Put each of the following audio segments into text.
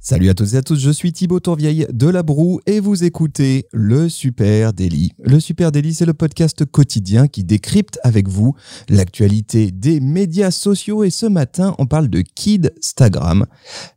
Salut à toutes et à tous, je suis Thibaut Tourvieille de La Broue et vous écoutez Le Super Daily. Le Super Daily, c'est le podcast quotidien qui décrypte avec vous l'actualité des médias sociaux et ce matin, on parle de Kidstagram.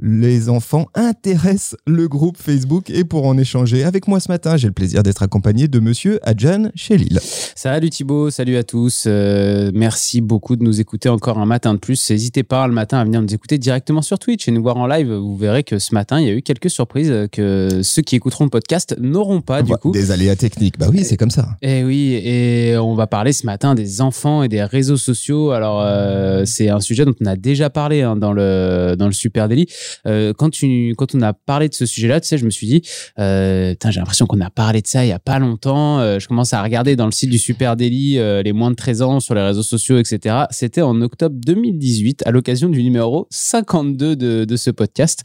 Les enfants intéressent le groupe Facebook et pour en échanger avec moi ce matin, j'ai le plaisir d'être accompagné de monsieur Adjan Chelil. Salut Thibaut, salut à tous. Euh, merci beaucoup de nous écouter encore un matin de plus. N'hésitez pas le matin à venir nous écouter directement sur Twitch et nous voir en live. Vous verrez que ce matin, il y a eu quelques surprises que ceux qui écouteront le podcast n'auront pas du coup. Des aléas techniques, bah oui, c'est comme ça. Et oui, et on va parler ce matin des enfants et des réseaux sociaux. Alors, euh, c'est un sujet dont on a déjà parlé hein, dans, le, dans le Super Daily. Euh, quand, tu, quand on a parlé de ce sujet-là, tu sais, je me suis dit, euh, j'ai l'impression qu'on a parlé de ça il y a pas longtemps. Euh, je commence à regarder dans le site du Super Daily euh, les moins de 13 ans sur les réseaux sociaux, etc. C'était en octobre 2018, à l'occasion du numéro 52 de, de ce podcast,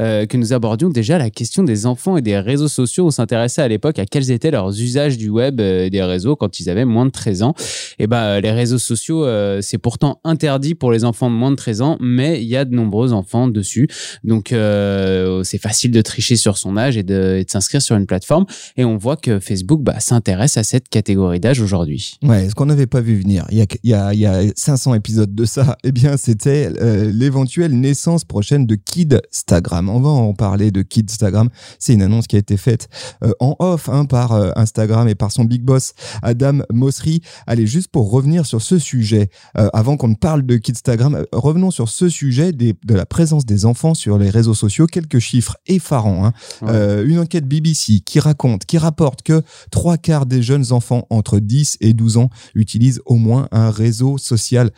euh, que nous abordions déjà la question des enfants et des réseaux sociaux. On s'intéressait à l'époque à quels étaient leurs usages du web euh, et des réseaux quand ils avaient moins de 13 ans. Et ben, les réseaux sociaux, euh, c'est pourtant interdit pour les enfants de moins de 13 ans, mais il y a de nombreux enfants dessus. Donc, euh, c'est facile de tricher sur son âge et de, s'inscrire sur une plateforme. Et on voit que Facebook bah, s'intéresse à cette catégorie d'âge aujourd'hui. Ouais, ce qu'on n'avait pas vu venir, il y, a, il, y a, il y a 500 épisodes de ça, eh bien, c'était euh, l'éventuelle naissance prochaine de Kidstagram. On va en parler de Kidstagram. C'est une annonce qui a été faite euh, en off hein, par euh, Instagram et par son big boss, Adam Mosseri. Allez, juste pour revenir sur ce sujet, euh, avant qu'on ne parle de Kidstagram, revenons sur ce sujet des, de la présence des enfants sur les réseaux sociaux. Quelques chiffres effarants. Hein. Ouais. Une enquête BBC qui raconte, qui rapporte que trois quarts des jeunes enfants entre 10 et 12 ans utilisent au moins un réseau social.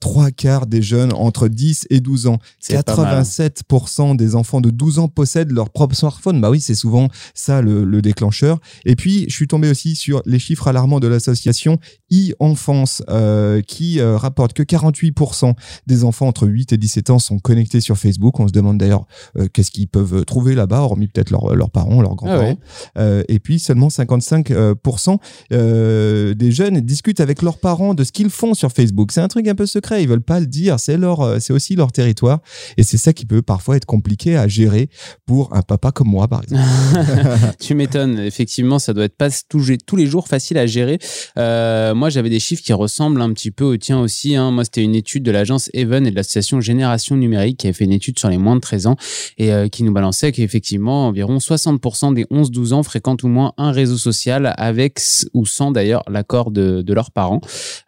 Trois quarts des jeunes entre 10 et 12 ans. C'est pas mal, hein. 87% des enfants de 12 ans possèdent leur propre smartphone. Bah oui, c'est souvent ça le, le déclencheur. Et puis, je suis tombé aussi sur les chiffres alarmants de l'association e-enfance euh, qui euh, rapporte que 48% des enfants entre 8 et 17 ans sont connectés sur Facebook. On se demande d'ailleurs euh, qu'est-ce qu'ils peuvent trouver là-bas, hormis peut-être leurs parents, leurs grands-parents. Ah ouais. Et puis seulement 55% euh, des jeunes discutent avec leurs parents de ce qu'ils font sur Facebook. C'est un truc un peu secret, ils veulent pas le dire. C'est leur, c'est aussi leur territoire, et c'est ça qui peut parfois être compliqué à gérer pour un papa comme moi, par exemple. tu m'étonnes. Effectivement, ça doit être pas tous, les jours facile à gérer. Euh, moi, j'avais des chiffres qui ressemblent un petit peu au tien aussi. Hein. Moi, c'était une étude de l'agence Even et de l'association Génération Numérique qui avait fait une étude sur les moins de 13 ans et euh, qui nous balançait qu'effectivement, environ 60% des 11-12 ans fréquentent au moins un réseau social avec ou sans d'ailleurs l'accord de, leurs parents.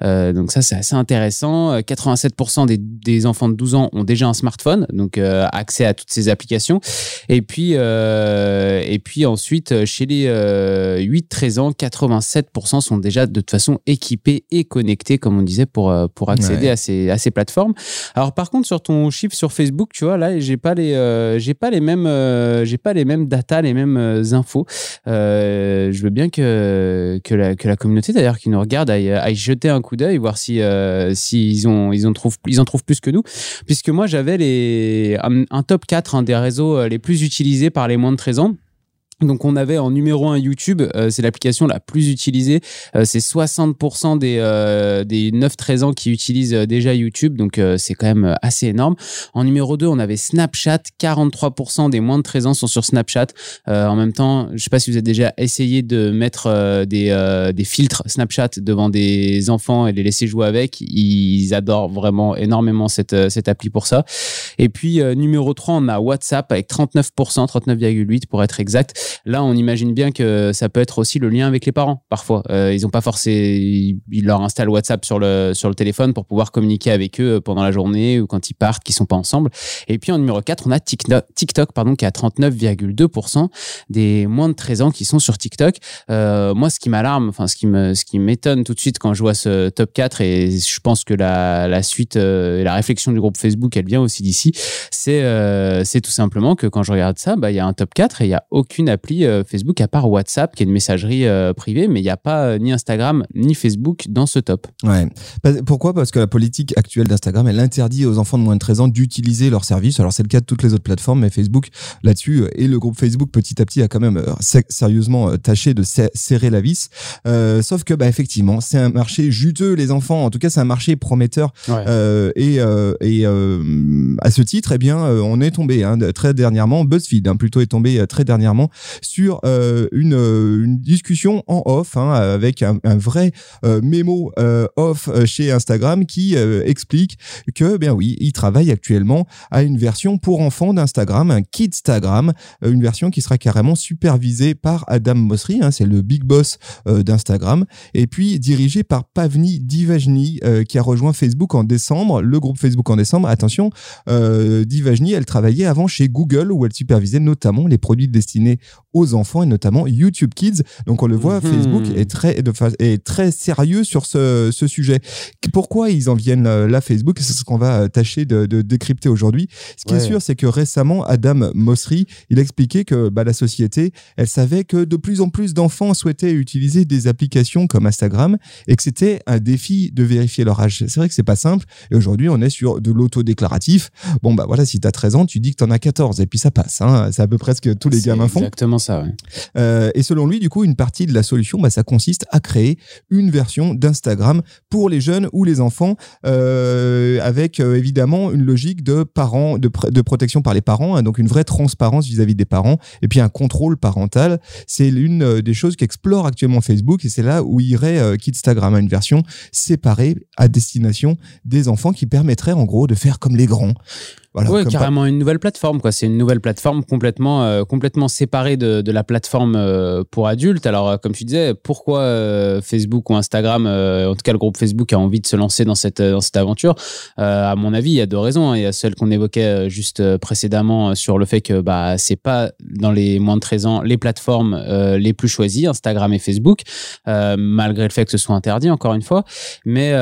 Euh, donc ça, c'est assez intéressant. Euh, 87% des, des enfants de 12 ans ont déjà un smartphone, donc accès à toutes ces applications. Et puis, euh, et puis ensuite, euh, chez les euh, 8-13 ans, 87% sont déjà de toute façon équipés et connectés, comme on disait, pour, euh, pour accéder Ouais. à, ces, à ces plateformes. Alors par contre, sur ton chiffre sur Facebook, tu vois, là, j'ai pas les, euh, j'ai pas les mêmes, j'ai pas les mêmes data, les mêmes infos. Je veux bien que, que, la, que la communauté, d'ailleurs, qui nous regarde, aille, aille jeter un coup d'œil, voir si, euh, s'ils ont, ils, ont trouvent, ils en trouvent plus que nous. Puisque moi, j'avais les, un, un top 4 hein, des réseaux euh, les plus utilisés par les moins de 13 ans. Donc on avait en numéro 1 YouTube, euh, c'est l'application la plus utilisée, Euh, c'est 60% des, euh, des 9-13 ans qui utilisent euh, déjà YouTube, donc euh, c'est quand même euh, assez énorme. En numéro 2, on avait Snapchat, 43% des moins de 13 ans sont sur Snapchat. En même temps, je sais pas si vous avez déjà essayé de mettre des, des filtres Snapchat devant des enfants et les laisser jouer avec, ils adorent vraiment énormément cette, cette appli pour ça. Et puis numéro 3, on a WhatsApp avec 39%, 39,8 pour être exact. Là, on imagine bien que ça peut être aussi le lien avec les parents. Parfois, euh, ils ont pas forcément, ils leur installent WhatsApp sur le sur le téléphone pour pouvoir communiquer avec eux pendant la journée ou quand ils partent, qu'ils sont pas ensemble. Et puis en numéro 4, on a TikTok, pardon, qui a 39,2% des moins de 13 ans qui sont sur TikTok. Euh, moi, ce qui m'alarme, enfin ce qui me ce qui m'étonne tout de suite quand je vois ce top 4 et je pense que la la suite euh, et la réflexion du groupe Facebook, elle vient aussi d'ici, c'est euh, c'est tout simplement que quand je regarde ça, bah il y a un top 4 et il y a aucune appli Facebook à part WhatsApp, qui est une messagerie privée, mais il n'y a pas ni Instagram ni Facebook dans ce top. Ouais. Pourquoi? Parce que la politique actuelle d'Instagram, elle interdit aux enfants de moins de 13 ans d'utiliser leurs services. Alors c'est le cas de toutes les autres plateformes, mais Facebook là-dessus et le groupe Facebook petit à petit a quand même sérieusement tâché de serrer la vis. sauf que bah effectivement, c'est un marché juteux les enfants. En tout cas, c'est un marché prometteur. et et à ce titre, eh bien, on est tombé hein, très dernièrement, BuzzFeed hein, plutôt est tombé très dernièrement sur une, une discussion en off hein, avec un, vrai mémo off chez Instagram qui explique que, bien oui, il travaille actuellement à une version pour enfants d'Instagram, un Kidstagram, une version qui sera carrément supervisée par Adam Mosseri, c'est le big boss d'Instagram, et puis dirigé par Pavni Divajni, qui a rejoint Facebook en décembre, le groupe Facebook en décembre. Attention, Divajni, elle travaillait avant chez Google, où elle supervisait notamment les produits destinés aux enfants et notamment YouTube Kids. Donc on le voit, mhm. Facebook est très, est très sérieux sur ce, ce, sujet. Pourquoi ils en viennent euh, là, Facebook? C'est ce qu'on va euh, tâcher de, de décrypter aujourd'hui. Ce qui est sûr, c'est que récemment, Adam Mosseri, il a expliqué que bah, la société, elle savait que de plus en plus d'enfants souhaitaient utiliser des applications comme Instagram et que c'était un défi de vérifier leur âge. C'est vrai que c'est pas simple. Et aujourd'hui, on est sur de l'autodéclaratif. Bon, bah voilà, si tu as 13 ans, tu dis que tu en as 14 et puis ça passe. Hein. C'est à peu près ce que tous les gamins font. Exactement ça, euh, et selon lui, du coup, une partie de la solution, bah, ça consiste à créer une version d'Instagram pour les jeunes ou les enfants, euh, avec euh, évidemment une logique de parents, de, de protection par les parents, hein, donc une vraie transparence vis-à-vis des parents, et puis un contrôle parental. C'est l'une des choses qu'explore actuellement Facebook, et c'est là où irait Kidstagram, à une version séparée à destination des enfants qui permettrait en gros de faire comme les grands. Voilà, oui, carrément une nouvelle plateforme. quoi. C'est une nouvelle plateforme complètement, euh, complètement séparée de, de la plateforme euh, pour adultes. Alors, euh, comme tu disais, pourquoi Facebook ou Instagram, en tout cas le groupe Facebook, a envie de se lancer dans cette, dans cette aventure? À mon avis, il y a deux raisons. Hein. Il y a celle qu'on évoquait juste précédemment sur le fait que bah, c'est pas dans les moins de 13 ans les plateformes les plus choisies, Instagram et Facebook, malgré le fait que ce soit interdit, encore une fois. Mais,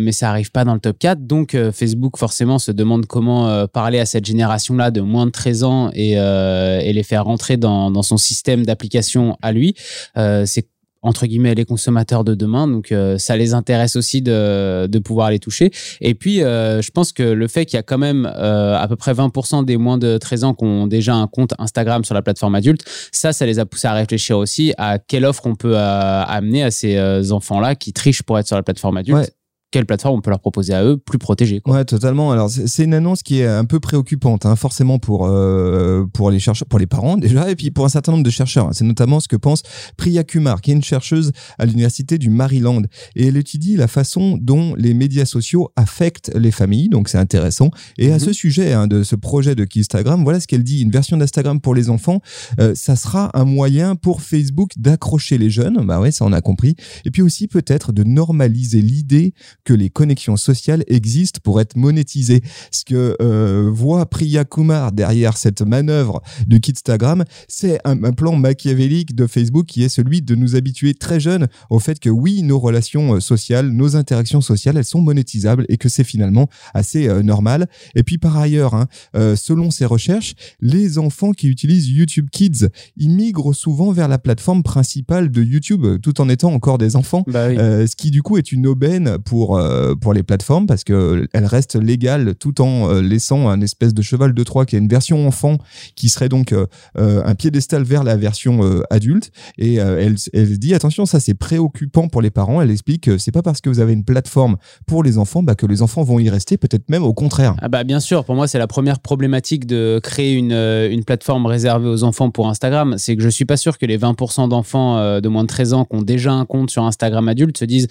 mais ça arrive pas dans le top 4. Donc, Facebook, forcément, se demande comment parler à cette génération-là de moins de 13 ans euh, et, les faire rentrer dans, son système d'application à lui, euh, c'est entre guillemets les consommateurs de demain. Donc euh, ça les intéresse aussi de, pouvoir les toucher. Et puis je pense que le fait qu'il y a quand même à peu près 20% des moins de 13 ans qui ont déjà un compte Instagram sur la plateforme adulte ça ça les a poussés à réfléchir aussi à quelle offre on peut amener à ces enfants là qui trichent pour être sur la plateforme adulte quelle plateforme on peut leur proposer à eux plus protégée Ouais, totalement. Alors c'est une annonce qui est un peu préoccupante, hein, forcément pour euh, pour les chercheurs, pour les parents déjà, et puis pour un certain nombre de chercheurs. C'est notamment ce que pense Priya Kumar, qui est une chercheuse à l'université du Maryland, et elle étudie la façon dont les médias sociaux affectent les familles. Donc c'est intéressant. Et à mhm. ce sujet hein, de ce projet de Instagram, voilà ce qu'elle dit une version d'Instagram pour les enfants, euh, ça sera un moyen pour Facebook d'accrocher les jeunes. Bah ouais, ça on a compris. Et puis aussi peut-être de normaliser l'idée que les connexions sociales existent pour être monétisées. Ce que euh, voit Priya Kumar derrière cette manœuvre de Kidstagram, c'est un, plan machiavélique de Facebook qui est celui de nous habituer très jeunes au fait que oui, nos relations euh, sociales, nos interactions sociales, elles sont monétisables et que c'est finalement assez euh, normal. Et puis par ailleurs, hein, selon ces recherches, les enfants qui utilisent YouTube Kids, ils migrent souvent vers la plateforme principale de YouTube tout en étant encore des enfants, bah ce qui du coup est une aubaine pour euh, pour, les plateformes parce qu'elle reste légale tout en euh, laissant un espèce de cheval de Troie qui est une version enfant qui serait donc euh, un piédestal vers la version adulte. Et elle, elle dit attention, ça c'est préoccupant pour les parents. Elle explique que c'est pas parce que vous avez une plateforme pour les enfants bah, que les enfants vont y rester, peut-être même au contraire. Ah bah bien sûr, pour moi c'est la première problématique de créer une, une plateforme réservée aux enfants pour Instagram. C'est que je suis pas sûr que les 20% d'enfants de moins de 13 ans qui ont déjà un compte sur Instagram adulte se disent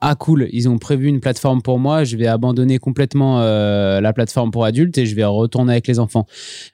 ah cool, ils ont prévu une plateforme pour moi, je vais abandonner complètement euh, la plateforme pour adultes et je vais retourner avec les enfants.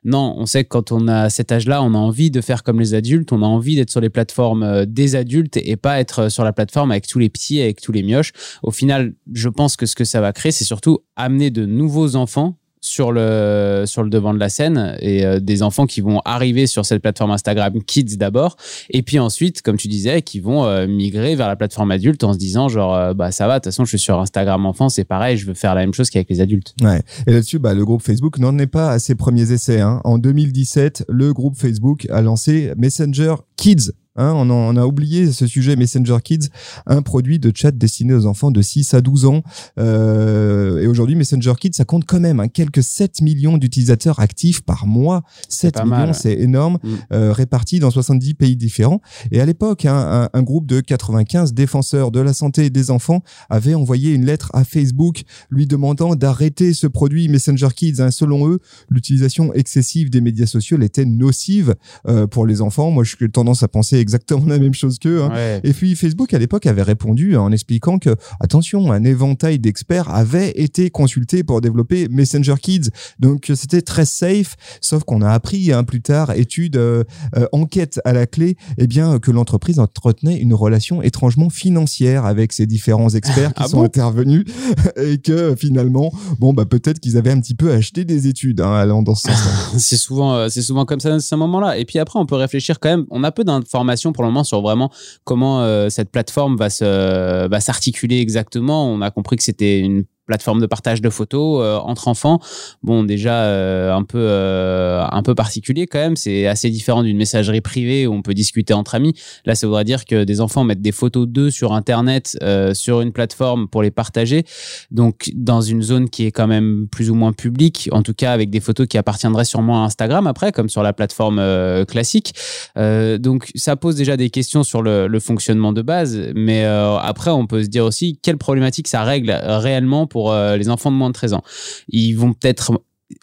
Non, on sait que quand on a cet âge-là, on a envie de faire comme les adultes, on a envie d'être sur les plateformes euh, des adultes et pas être sur la plateforme avec tous les petits, avec tous les mioches. Au final, je pense que ce que ça va créer, c'est surtout amener de nouveaux enfants sur le, sur le devant de la scène et euh, des enfants qui vont arriver sur cette plateforme Instagram Kids d'abord et puis ensuite, comme tu disais, qui vont euh, migrer vers la plateforme adulte en se disant genre, euh, bah ça va, de toute façon, je suis sur Instagram enfant, c'est pareil, je veux faire la même chose qu'avec les adultes. Ouais. Et là-dessus, bah, le groupe Facebook n'en est pas à ses premiers essais. Hein. En 2017, le groupe Facebook a lancé Messenger Kids Hein, on, on, a oublié ce sujet Messenger Kids, un produit de chat destiné aux enfants de 6 à 12 ans. Euh, et aujourd'hui, Messenger Kids, ça compte quand même hein, quelques 7 millions d'utilisateurs actifs par mois. 7 millions, c'est énorme, mm. euh, répartis dans 70 pays différents. Et à l'époque, hein, un, un, groupe de 95 défenseurs de la santé des enfants avait envoyé une lettre à Facebook lui demandant d'arrêter ce produit Messenger Kids. Selon eux, l'utilisation excessive des médias sociaux était nocive euh, pour les enfants. Moi, je suis tendance à penser exactement la même chose qu'eux. Hein. Et puis Facebook à l'époque avait répondu en expliquant que attention, un éventail d'experts avait été consulté pour développer Messenger Kids, donc c'était très safe. Sauf qu'on a appris hein, plus tard, étude, euh, euh, enquête à la clé, eh bien que l'entreprise entretenait une relation étrangement financière avec ces différents experts qui ah sont intervenus et que finalement, bon bah peut-être qu'ils avaient un petit peu acheté des études hein, allant dans ce sens. c'est souvent, euh, c'est souvent comme ça à ce moment-là. Et puis après, on peut réfléchir quand même. On a peu d'informations pour le moment sur vraiment comment euh, cette plateforme va se va s'articuler exactement. On a compris que c'était une plateforme de partage de photos euh, entre enfants. Bon, déjà euh, un peu euh, un peu particulier quand même. C'est assez différent d'une messagerie privée où on peut discuter entre amis. Là, ça voudrait dire que des enfants mettent des photos d'eux sur Internet, sur une plateforme pour les partager. Donc, dans une zone qui est quand même plus ou moins publique, en tout cas avec des photos qui appartiendraient sûrement à Instagram après, comme sur la plateforme classique. donc, ça pose déjà des questions sur le, le fonctionnement de base. Mais après, on peut se dire aussi quelle problématique ça règle réellement pour euh, les enfants de moins de 13 ans. Ils vont peut-être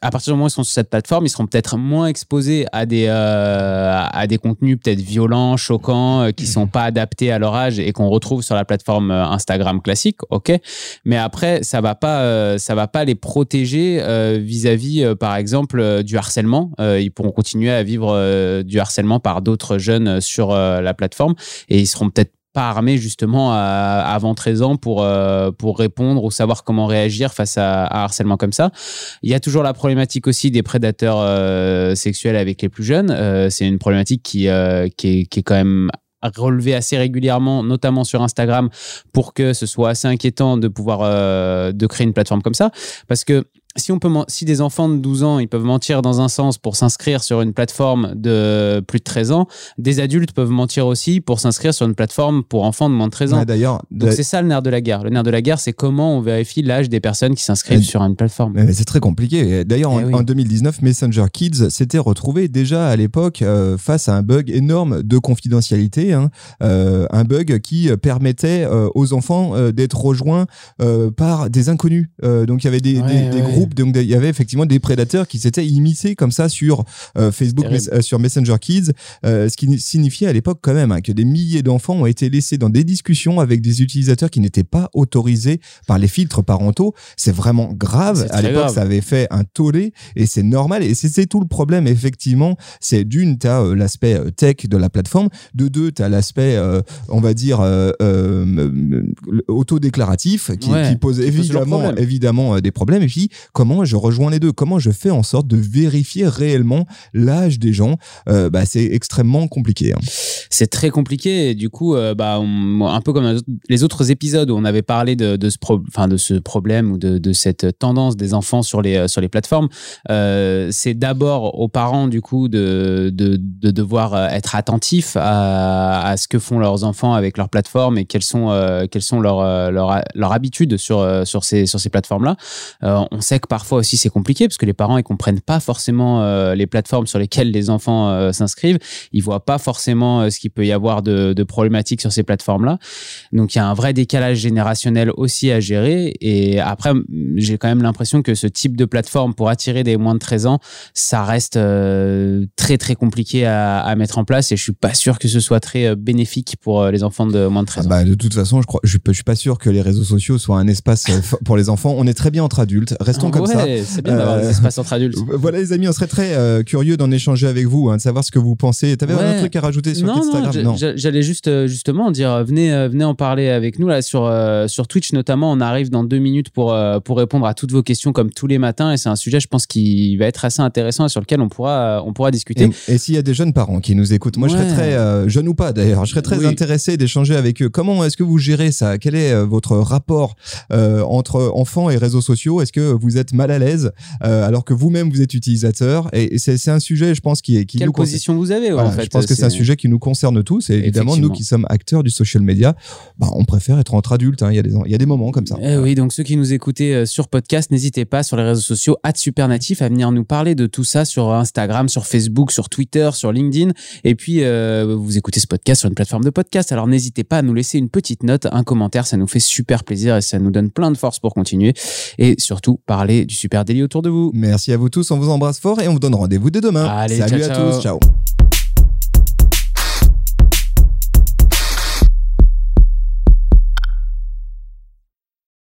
à partir du moment où ils sont sur cette plateforme, ils seront peut-être moins exposés à des, euh, à des contenus peut-être violents, choquants, euh, qui sont pas adaptés à leur âge et qu'on retrouve sur la plateforme Instagram classique, ok? Mais après, ça va pas, ça va pas les protéger vis-à-vis, par exemple, du harcèlement. ils pourront continuer à vivre du harcèlement par d'autres jeunes sur la plateforme et ils seront peut-être pas armé justement avant 13 ans pour, euh, pour répondre ou savoir comment réagir face à, à, harcèlement comme ça. Il y a toujours la problématique aussi des prédateurs euh, sexuels avec les plus jeunes. Euh, c'est une problématique qui, qui est, qui, est, quand même relevée assez régulièrement, notamment sur Instagram, pour que ce soit assez inquiétant de pouvoir de créer une plateforme comme ça. Parce que si, on peut, si des enfants de 12 ans, ils peuvent mentir dans un sens pour s'inscrire sur une plateforme de plus de 13 ans, des adultes peuvent mentir aussi pour s'inscrire sur une plateforme pour enfants de moins de 13 ans. d'ailleurs, Donc c'est ça le nerf de la guerre. Le nerf de la guerre, c'est comment on vérifie l'âge des personnes qui s'inscrivent sur une plateforme. c'est très compliqué. D'ailleurs, en, 2019, eh Messenger Kids s'était retrouvé déjà à l'époque euh, face à un bug énorme de confidentialité, hein. euh, un bug qui permettait euh, aux enfants d'être rejoints par des inconnus. donc il y avait des, des groupes donc il y avait effectivement des prédateurs qui s'étaient immiscés comme ça sur euh, Facebook, euh, sur Messenger Kids, euh, ce qui signifiait à l'époque quand même hein, que des milliers d'enfants ont été laissés dans des discussions avec des utilisateurs qui n'étaient pas autorisés par les filtres parentaux. C'est vraiment grave. À l'époque, ça avait fait un tollé et c'est normal. Et c'est tout le problème, effectivement. C'est d'une, tu as l'aspect tech de la plateforme. De deux, tu as l'aspect, on va dire, autodéclaratif qui, qui pose évidemment, évidemment des problèmes. Et puis, comment je rejoins les deux? Comment je fais en sorte de vérifier réellement l'âge des gens? Euh, bah, C'est extrêmement compliqué. Hein. C'est très compliqué. Du coup, euh, bah, un peu comme les autres épisodes où on avait parlé de, ce, problème ou de, cette tendance des enfants sur les, les plateformes, euh, c'est d'abord aux parents du coup de, de, de devoir être attentifs à, à, ce que font leurs enfants avec leurs plateformes et quelles sont, quelles sont leurs, leurs, leurs habitudes sur, sur ces, sur ces plateformes-là. on sait que parfois aussi c'est compliqué parce que les parents ils comprennent pas forcément euh, les plateformes sur lesquelles les enfants euh, s'inscrivent. Ils voient pas forcément euh, ce qu'il peut y avoir de, de problématiques sur ces plateformes-là. Donc il y a un vrai décalage générationnel aussi à gérer. Et après, j'ai quand même l'impression que ce type de plateforme pour attirer des moins de 13 ans, ça reste très très compliqué à, à, mettre en place. Et je suis pas sûr que ce soit très bénéfique pour les enfants de moins de 13 ah bah, de toute façon, je crois, je, je suis pas sûr que les réseaux sociaux soient un espace pour les enfants. On est très bien entre adultes. Restons comme ouais, C'est bien d'avoir des euh, espaces entre adultes. Voilà les amis, on serait très euh, curieux d'en échanger avec vous, hein, de savoir ce que vous pensez. T'avais avais un truc à rajouter sur Non, Instagram Non. j'a- J'allais juste euh, justement dire venez venez en parler avec nous là sur sur Twitch notamment. On arrive dans deux minutes pour pour répondre à toutes vos questions comme tous les matins et c'est un sujet je pense qui va être assez intéressant et sur lequel on pourra on pourra discuter. Et, et s'il y a des jeunes parents qui nous écoutent, moi je serais Ouais. très, euh, jeune ou pas d'ailleurs, je serais très Oui. intéressé d'échanger avec eux. Comment est-ce que vous gérez ça? Quel est votre rapport euh, entre enfants et réseaux sociaux? Est-ce que vous êtes mal à l'aise euh, alors que vous-même vous êtes utilisateur Et, et c'est un sujet, je pense, qui, est- qui Quelle nous position vous avez ouais, Voilà, en fait je pense que c'est un sujet qui nous concerne tous et évidemment nous qui sommes acteurs du social media, bah, on préfère être entre adultes. hein. Il y a des il y a des moments comme ça. Eh oui, donc ceux qui nous écoutez euh, sur podcast, n'hésitez pas sur les réseaux sociaux @supernatif à venir nous parler de tout ça sur Instagram, sur Facebook, sur Twitter, sur LinkedIn. Et puis euh, vous écoutez ce podcast sur une plateforme de podcast. Alors n'hésitez pas à nous laisser une petite note, un commentaire, ça nous fait super plaisir et ça nous donne plein de force pour continuer. Et surtout parler du super délit autour de vous. Merci à vous tous, on vous embrasse fort et on vous donne rendez-vous dès demain. Allez, Salut ciao, à ciao. tous, ciao.